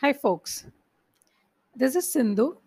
Hi, folks. This is Sindhu,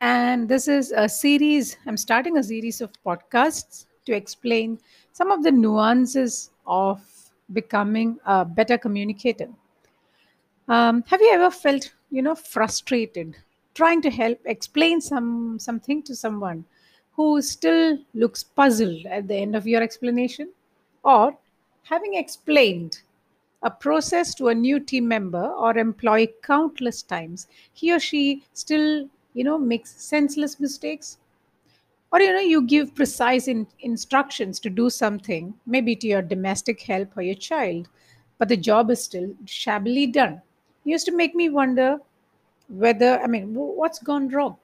and this is a series. I'm starting a series of podcasts to explain some of the nuances of becoming a better communicator. Um, have you ever felt, you know, frustrated trying to help explain some something to someone who still looks puzzled at the end of your explanation, or having explained a process to a new team member or employee countless times, he or she still, you know, makes senseless mistakes? Or, you know, you give precise in- instructions to do something, maybe to your domestic help or your child, but the job is still shabbily done. It used to make me wonder whether, I mean, wh- what's gone wrong?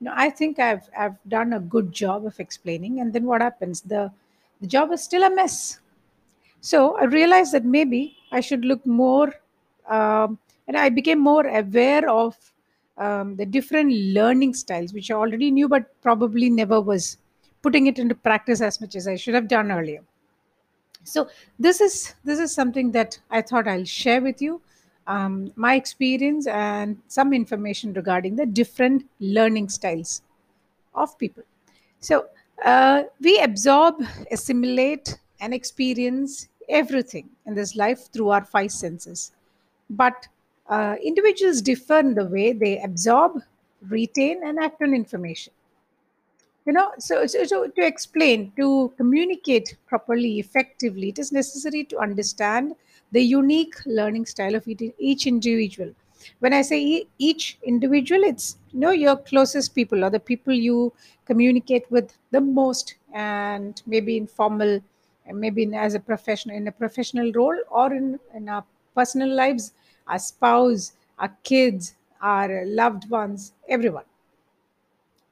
Know, I think I've, I've done a good job of explaining, and then what happens? The, the job is still a mess so I realized that maybe I should look more, um, and I became more aware of um, the different learning styles, which I already knew, but probably never was putting it into practice as much as I should have done earlier. So this is this is something that I thought I'll share with you, um, my experience and some information regarding the different learning styles of people. So uh, we absorb, assimilate, and experience everything in this life through our five senses. But uh, individuals differ in the way they absorb, retain, and act on information. You know, so, so, so to explain, to communicate properly, effectively, it is necessary to understand the unique learning style of each individual. When I say each individual, it's you know your closest people or the people you communicate with the most, and maybe in formal, and maybe in, as a professional in a professional role or in in our personal lives, our spouse, our kids, our loved ones, everyone.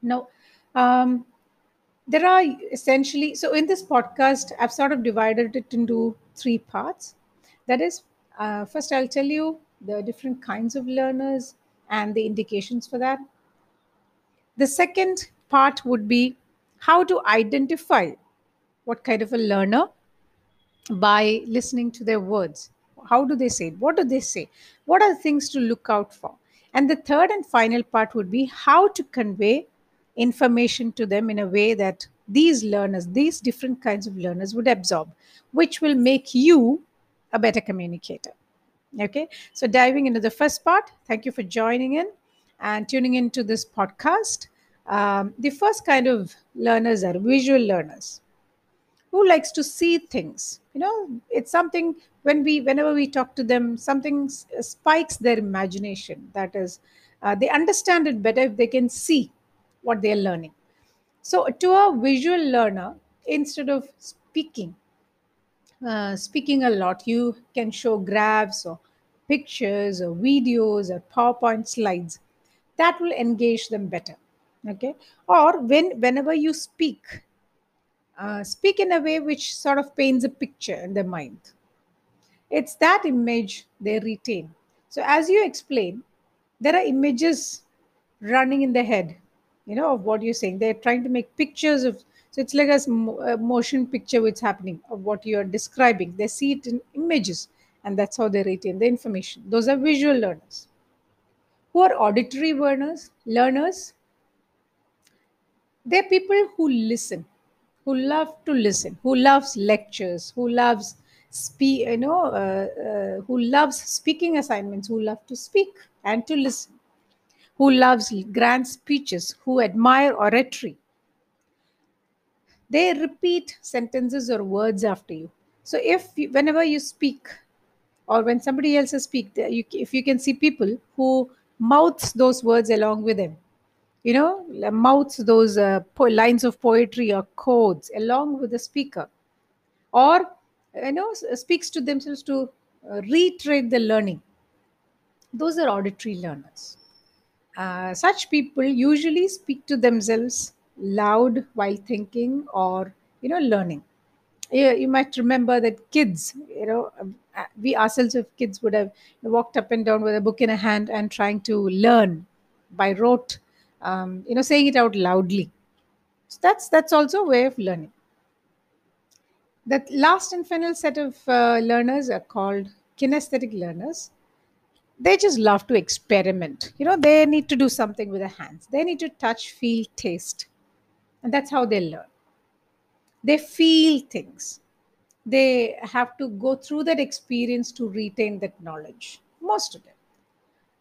Now, um, there are essentially so in this podcast i've sort of divided it into three parts that is uh, first i'll tell you the different kinds of learners and the indications for that the second part would be how to identify what kind of a learner by listening to their words. How do they say it? What do they say? What are the things to look out for? And the third and final part would be how to convey information to them in a way that these learners, these different kinds of learners, would absorb, which will make you a better communicator. Okay, so diving into the first part, thank you for joining in and tuning into this podcast. Um, the first kind of learners are visual learners who likes to see things you know? It's something when we whenever we talk to them something spikes their imagination. That is uh, they understand it better if they can see what they're learning. So to a visual learner instead of speaking uh, speaking a lot you can show graphs or pictures or videos or powerpoint slides. That will engage them better okay? Or when whenever you speak uh, speak in a way which sort of paints a picture in their mind. It's that image they retain. So, as you explain, there are images running in the head, you know, of what you're saying. They're trying to make pictures of, so it's like a, motion picture which happening of what you're describing. They see it in images, and that's how they retain the information. Those are visual learners. Who are auditory learners? Learners They're people who listen, who love to listen, who loves lectures, who loves speak, you know, uh, uh, who loves speaking assignments, who love to speak and to listen, who loves grand speeches, who admire oratory. They repeat sentences or words after you. So if you, whenever you speak or when somebody else is speak, the- you, if you can see people who mouths those words along with them, you know, mouths those uh, po- lines of poetry or codes along with the speaker, or you know, speaks to themselves to uh, reiterate the learning. Those are auditory learners. Uh, such people usually speak to themselves loud while thinking or you know learning. Yeah, you might remember that kids, you know, um, uh, we ourselves, if kids would have walked up and down with a book in a hand and trying to learn by rote, um, you know, saying it out loudly. So that's that's also a way of learning. The last and final set of uh, learners are called kinesthetic learners. they just love to experiment. You know they need to do something with their hands. They need to touch feel taste. And that's how they learn. They feel things. They have to go through that experience to retain that knowledge. Most of them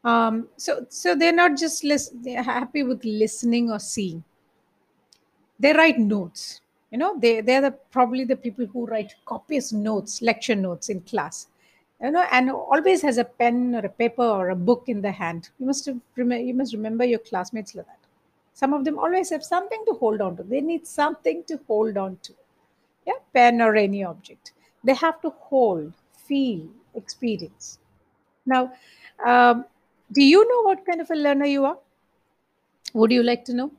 um, so so they're not just they're happy with listening or seeing. They write notes you know they they're the probably the people who write copious notes lecture notes in class you know and always has a pen or a paper or a book in the hand. You must have you must remember your classmates like that. Some of them always have something to hold on to. They need something to hold on to. Yeah pen or any object. They have to hold feel experience. Now um, do you know what kind of a learner you are would you like to know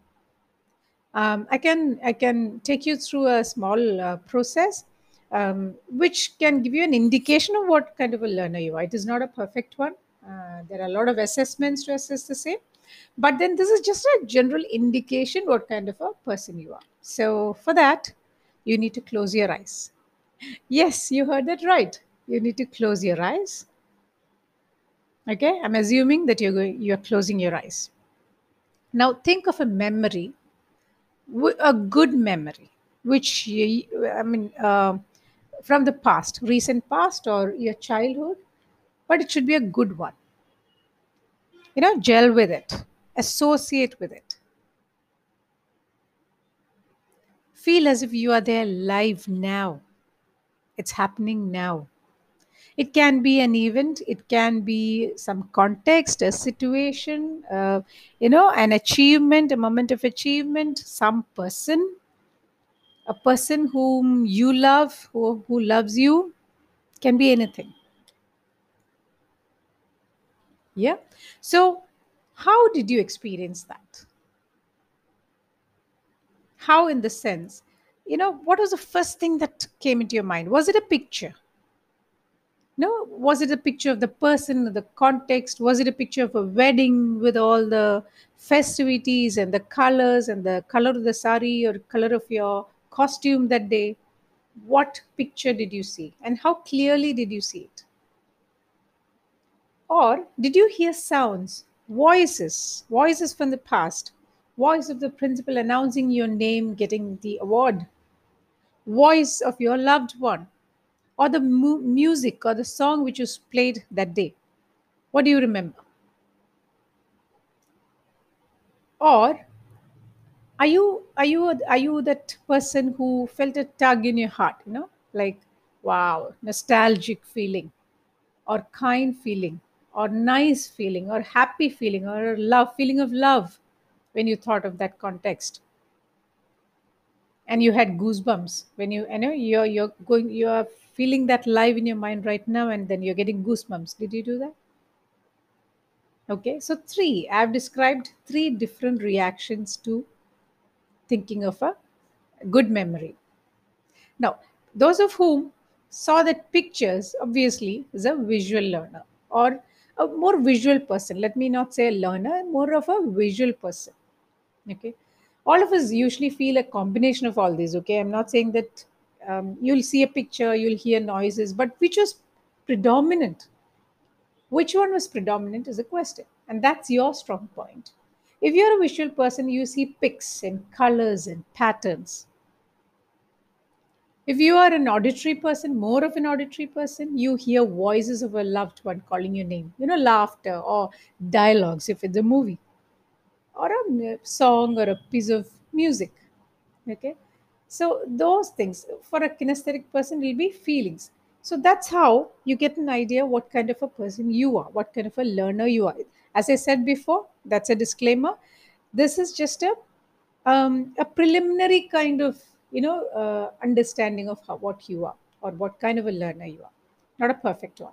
um, I can I can take you through a small uh, process, um, which can give you an indication of what kind of a learner you are. It is not a perfect one. Uh, there are a lot of assessments to assess the same, but then this is just a general indication what kind of a person you are. So for that, you need to close your eyes. Yes, you heard that right. You need to close your eyes. Okay, I'm assuming that you're going, you're closing your eyes. Now think of a memory a good memory which you, i mean uh, from the past recent past or your childhood but it should be a good one. You know gel with it associate with it. Feel as if you are there live now. It's happening now it can be an event. It can be some context a situation uh, you know an achievement a moment of achievement. Some person a person whom you love who, who loves you can be anything. Yeah. So how did you experience that? How in the sense you know what was the first thing that came into your mind? Was it a picture no was it a picture of the person the context? Was it a picture of a wedding with all the festivities and the colors and the color of the sari or color of your costume that day? What picture did you see and how clearly did you see it? Or did you hear sounds, voices, voices from the past, voice of the principal announcing your name, getting the award, voice of your loved one, or the mu- music or the song which was played that day? What do you remember? Or are you are you are you that person who felt a tug in your heart? You know, like wow, nostalgic feeling or kind feeling or nice feeling or happy feeling or love feeling of love when you thought of that context and you had goosebumps when you you know you're you're going you're feeling that live in your mind right now and then you're getting goosebumps did you do that okay so three i've described three different reactions to thinking of a good memory Now, those of whom saw that pictures obviously is a visual learner or a more visual person. Let me not say a learner, more of a visual person. Okay. All of us usually feel a combination of all these. Okay. I'm not saying that um, you'll see a picture, you'll hear noises, but which was predominant? Which one was predominant is a question. And that's your strong point. If you're a visual person, you see pics and colors and patterns If you are an auditory person, more of an auditory person, you hear voices of a loved one calling your name, you know, laughter or dialogues if it's a movie, or a song or a piece of music. Okay. So, those things for a kinesthetic person will be feelings. So, that's how you get an idea what kind of a person you are, what kind of a learner you are. As I said before, that's a disclaimer. This is just a um, a preliminary kind of you know uh, understanding of how, what you are or what kind of a learner you are not a perfect one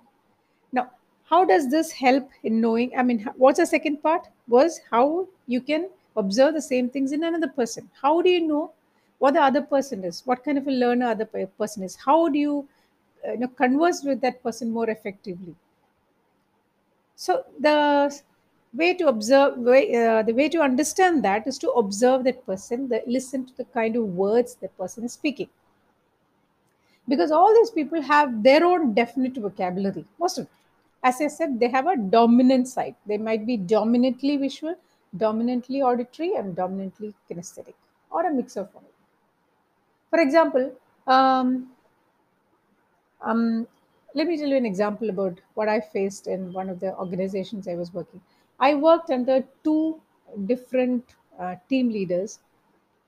now how does this help in knowing i mean what's the second part was how you can observe the same things in another person how do you know what the other person is what kind of a learner other person is how do you, uh, you know converse with that person more effectively so the way to observe, way, uh, the way to understand that is to observe that person, the, listen to the kind of words that person is speaking. Because all these people have their own definite vocabulary, most of them. as I said, they have a dominant side. They might be dominantly visual, dominantly auditory, and dominantly kinesthetic, or a mix of all. For example, um, um, let me tell you an example about what I faced in one of the organizations I was working. I worked under two different uh, team leaders.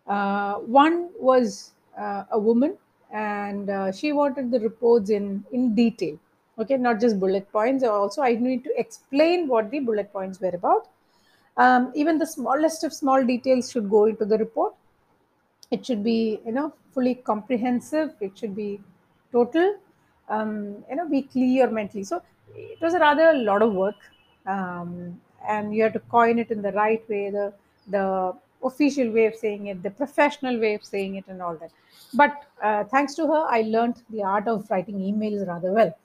Uh, one was uh, a woman, and uh, she wanted the reports in in detail. Okay, not just bullet points. Also, I need to explain what the bullet points were about. Um, even the smallest of small details should go into the report it should be you know fully comprehensive. It should be total um, you know be clear mentally. So it was a rather a lot of work um, and you have to coin it in the right way the the official way of saying it the professional way of saying it and all that. But uh, thanks to her i learned the art of writing emails rather well.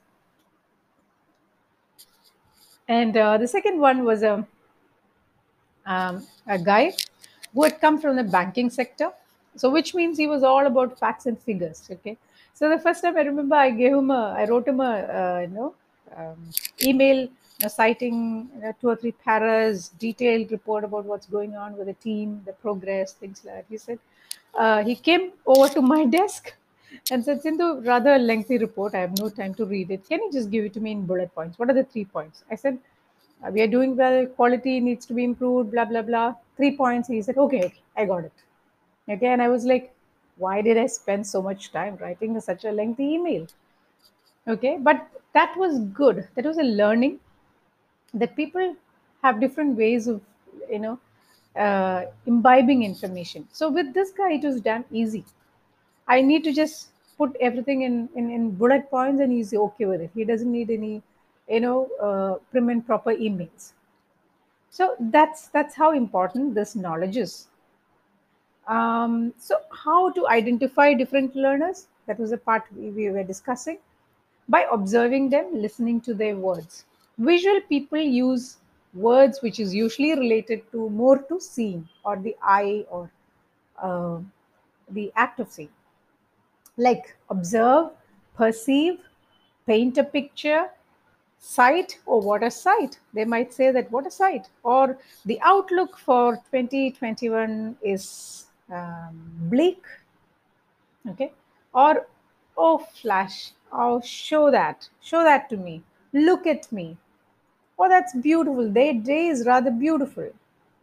And uh, the second one was a um, a guy who had come from the banking sector. So, which means he was all about facts and figures. Okay. So the first time I remember, I gave him a, I wrote him a, uh, you know, um, email you know, citing you know, two or three paras, detailed report about what's going on with the team, the progress, things like that. He said, uh, he came over to my desk and said, Sindhu, rather lengthy report. I have no time to read it. Can you just give it to me in bullet points? What are the three points? I said, uh, we are doing well, quality needs to be improved, blah, blah, blah. Three points. He said, okay, okay, I got it. And I was like, why did I spend so much time writing such a lengthy email? Okay. But that was good. That was a learning that people have different ways of, you know, uh, imbibing information. So with this guy, it was damn easy. I need to just put everything in, in, in bullet points and he's okay with it. He doesn't need any, you know, uh, prim and proper emails. So that's that's how important this knowledge is. Um, so how to identify different learners? That was the part we, we were discussing. By observing them, listening to their words. Visual people use words which is usually related to more to seeing or the eye or uh, the act of seeing like observe, perceive, paint a picture, sight, or what a sight. They might say that what a sight, or the outlook for 2021 is um, bleak, okay, or oh, flash, oh, show that, show that to me, look at me, oh, that's beautiful, their day is rather beautiful,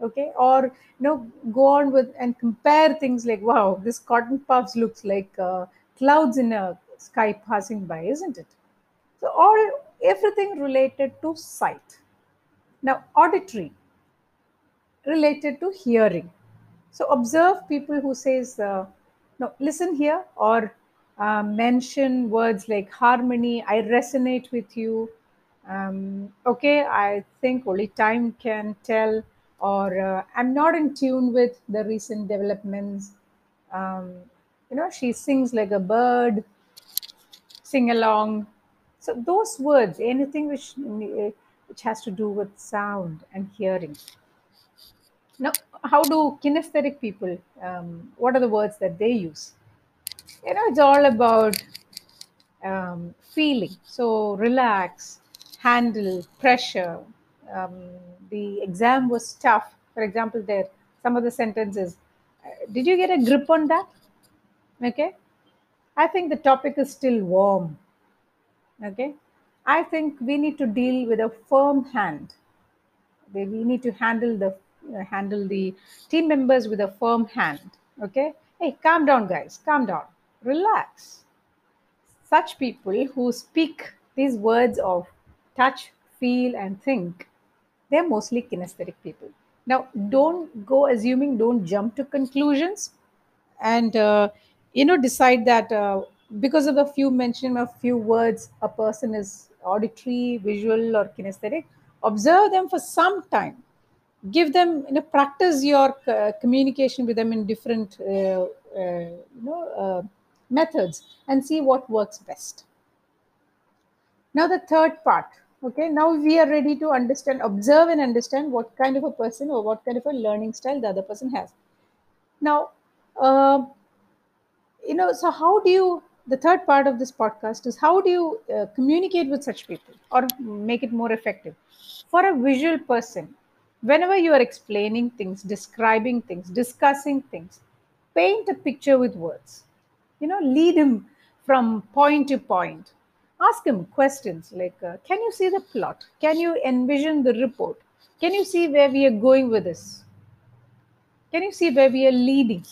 okay, or you know, go on with and compare things like wow, this cotton puffs looks like uh, clouds in a sky passing by, isn't it? So all everything related to sight. Now auditory related to hearing. So observe people who says uh, no listen here or uh, mention words like harmony. I resonate with you. Um, okay, I think only time can tell. Or uh, I'm not in tune with the recent developments. Um, you know, she sings like a bird sing along. So those words, anything which which has to do with sound and hearing. Now, how do kinesthetic people? Um, what are the words that they use? You know, it's all about um, feeling. So relax, handle pressure. Um, the exam was tough. For example, there some of the sentences. uh, Did you get a grip on that? Okay. I think the topic is still warm. Okay. I think we need to deal with a firm hand. We need to handle the handle the team members with a firm hand. Okay. Hey, calm down, guys. Calm down. Relax. Such people who speak these words of touch, feel, and think, they're mostly kinesthetic people. Now, don't go assuming, don't jump to conclusions and uh, you know decide that uh, because of a few mention of few words a person is auditory visual or kinesthetic observe them for some time give them you know practice your uh, communication with them in different uh, uh, you know uh, methods and see what works best. Now the third part okay? Now we are ready to understand observe and understand what kind of a person or what kind of a learning style the other person has. Now uh, you know so how do you the third part of this podcast is how do you uh, communicate with such people or make it more effective? For a visual person, whenever you are explaining things, describing things, discussing things, paint a picture with words. You know, lead him from point to point. Ask him questions like uh, Can you see the plot? Can you envision the report? Can you see where we are going with this? Can you see where we are leading?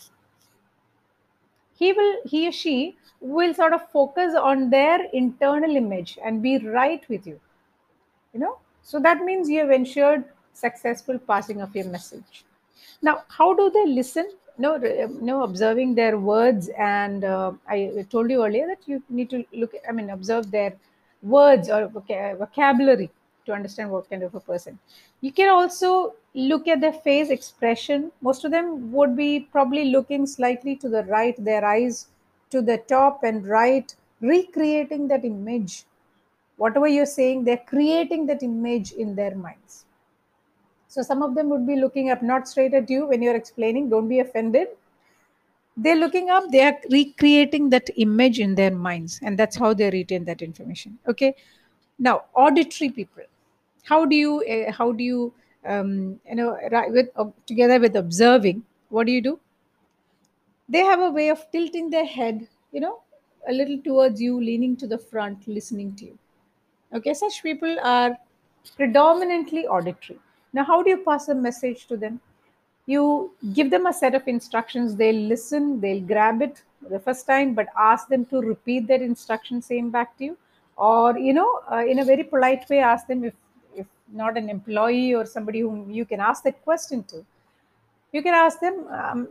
he will he or she will sort of focus on their internal image and be right with you you know so that means you have ensured successful passing of your message. Now how do they listen? No no observing their words and uh, i told you earlier that you need to look i mean observe their words or vocabulary to understand what kind of a person. You can also look at their face expression. Most of them would be probably looking slightly to the right their eyes to the top and right recreating that image. Whatever you're saying they're creating that image in their minds so some of them would be looking up not straight at you when you're explaining don't be offended. They're looking up they are recreating that image in their minds and that's how they retain that information okay? Now auditory people how do you uh, how do you um, you know with uh, together with observing what do you do? They have a way of tilting their head you know a little towards you leaning to the front listening to you okay? Such people are predominantly auditory now how do you pass a message to them? You give them a set of instructions. They'll listen they'll grab it the first time but ask them to repeat that instruction same back to you. Or you know uh, in a very polite way ask them if if not an employee or somebody whom you can ask that question to. You can ask them um,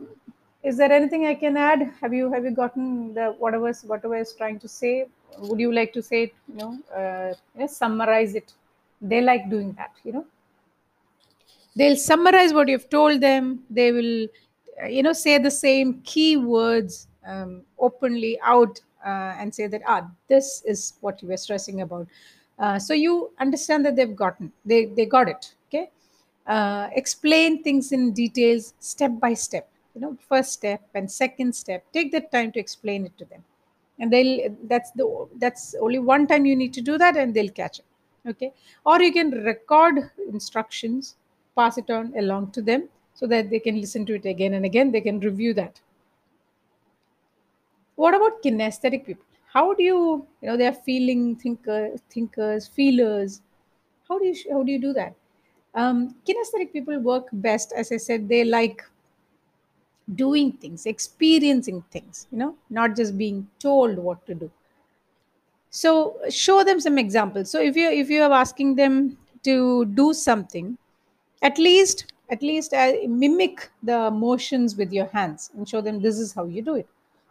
is there anything i can add? Have you have you gotten the whatever whatever is trying to say? Would you like to say it you know uh, you know, summarize it? They like doing that you know they'll summarize what you've told them. They will uh, you know say the same key words um, openly out uh, and say that ah this is what you were stressing about. Uh, so you understand that they've gotten they they got it okay? Uh, explain things in details step by step you know first step and second step. Take that time to explain it to them. And they'll that's the that's only one time you need to do that and they'll catch it okay? Or you can record instructions pass it on along to them so that they can listen to it again and again. They can review that. What about kinesthetic people? How do you you know they're feeling thinker thinkers feelers. How do you how do you do that? Um, kinesthetic people work best as i said they like doing things experiencing things you know not just being told what to do. So show them some examples. So if you if you are asking them to do something at least at least uh, mimic the motions with your hands and show them this is how you do it.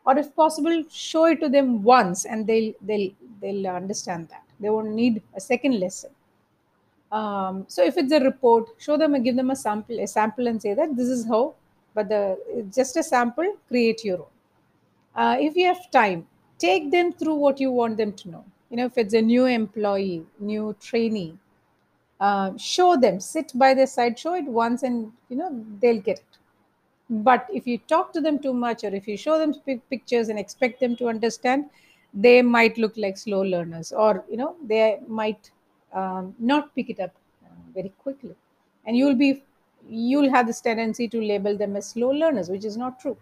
Or if possible show it to them once and they'll they'll they'll understand that. They won't need a second lesson. Um, so if it's a report show them and give them a sample a sample and say that this is how but the just a sample create your own. Uh, if you have time take them through what you want them to know. You know if it's a new employee new trainee uh, show them sit by their side show it once and you know they'll get it. But if you talk to them too much or if you show them pic- pictures and expect them to understand they might look like slow learners or you know they might um, not pick it up uh, very quickly. And you'll be you'll have this tendency to label them as slow learners which is not true.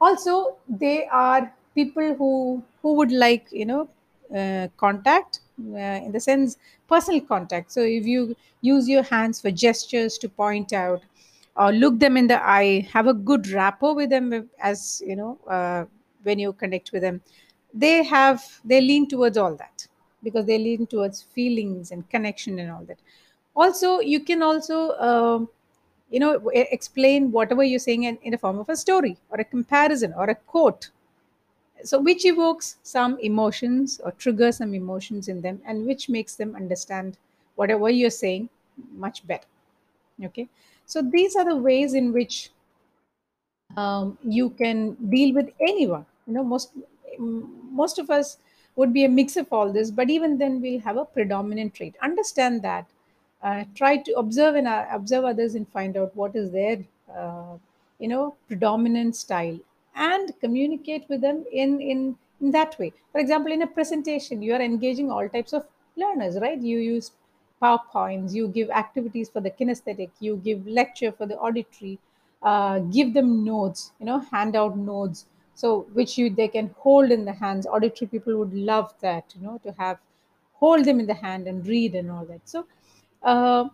Also they are people who who would like you know uh, contact uh, in the sense personal contact. So if you use your hands for gestures to point out or look them in the eye have a good rapport with them as you know uh, when you connect with them they have they lean towards all that because they lean towards feelings and connection and all that. Also you can also um, you know explain whatever you're saying in, in the form of a story or a comparison or a quote so which evokes some emotions or triggers some emotions in them and which makes them understand whatever you're saying much better okay? So these are the ways in which um, you can deal with anyone you know most most of us would be a mix of all this but even then we'll have a predominant trait. Understand that uh, try to observe and uh, observe others and find out what is their uh, you know predominant style and communicate with them in in in that way. For example in a presentation you are engaging all types of learners right? You use powerpoints you give activities for the kinesthetic you give lecture for the auditory uh, give them notes you know hand out notes so which you they can hold in the hands. Auditory people would love that you know to have hold them in the hand and read and all that. So uh,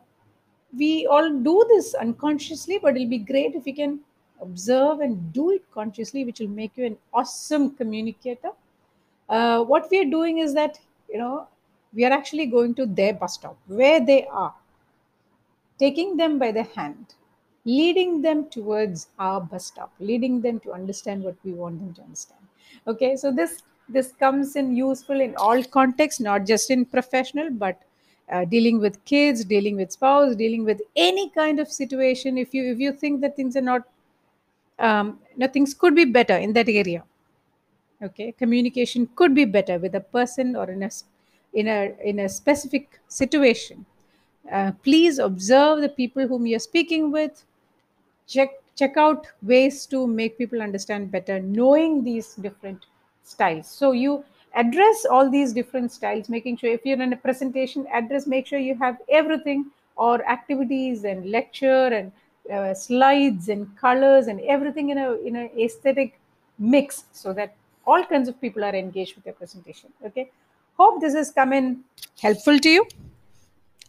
we all do this unconsciously, but it'll be great if you can observe and do it consciously, which will make you an awesome communicator. Uh, what we are doing is that, you know, we are actually going to their bus stop where they are, taking them by the hand, leading them towards our bus stop, leading them to understand what we want them to understand. Okay, so this this comes in useful in all contexts, not just in professional, but uh, dealing with kids, dealing with spouse, dealing with any kind of situation. If you if you think that things are not, um, no, things could be better in that area. Okay, communication could be better with a person or in a in a in a specific situation. Uh, please observe the people whom you're speaking with check check out ways to make people understand better knowing these different styles so you address all these different styles making sure if you're in a presentation address make sure you have everything or activities and lecture and uh, slides and colors and everything in a in a aesthetic mix so that all kinds of people are engaged with your presentation okay? Hope this has come in helpful to you.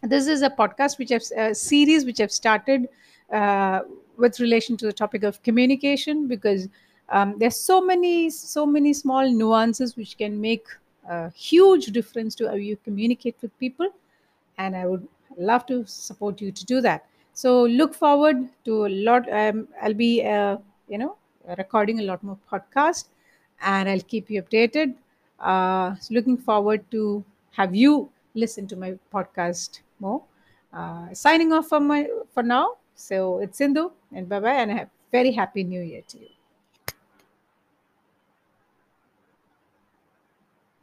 This is a podcast which I've a series which I've started uh, with relation to the topic of communication because um, there's so many so many small nuances which can make a huge difference to how you communicate with people. And I would love to support you to do that. So look forward to a lot. Um, I'll be, uh, you know, recording a lot more podcast, and I'll keep you updated. Uh, so looking forward to have you listen to my podcast more. Uh, signing off for my for now. So it's Sindhu, and bye bye, and a very happy New Year to you.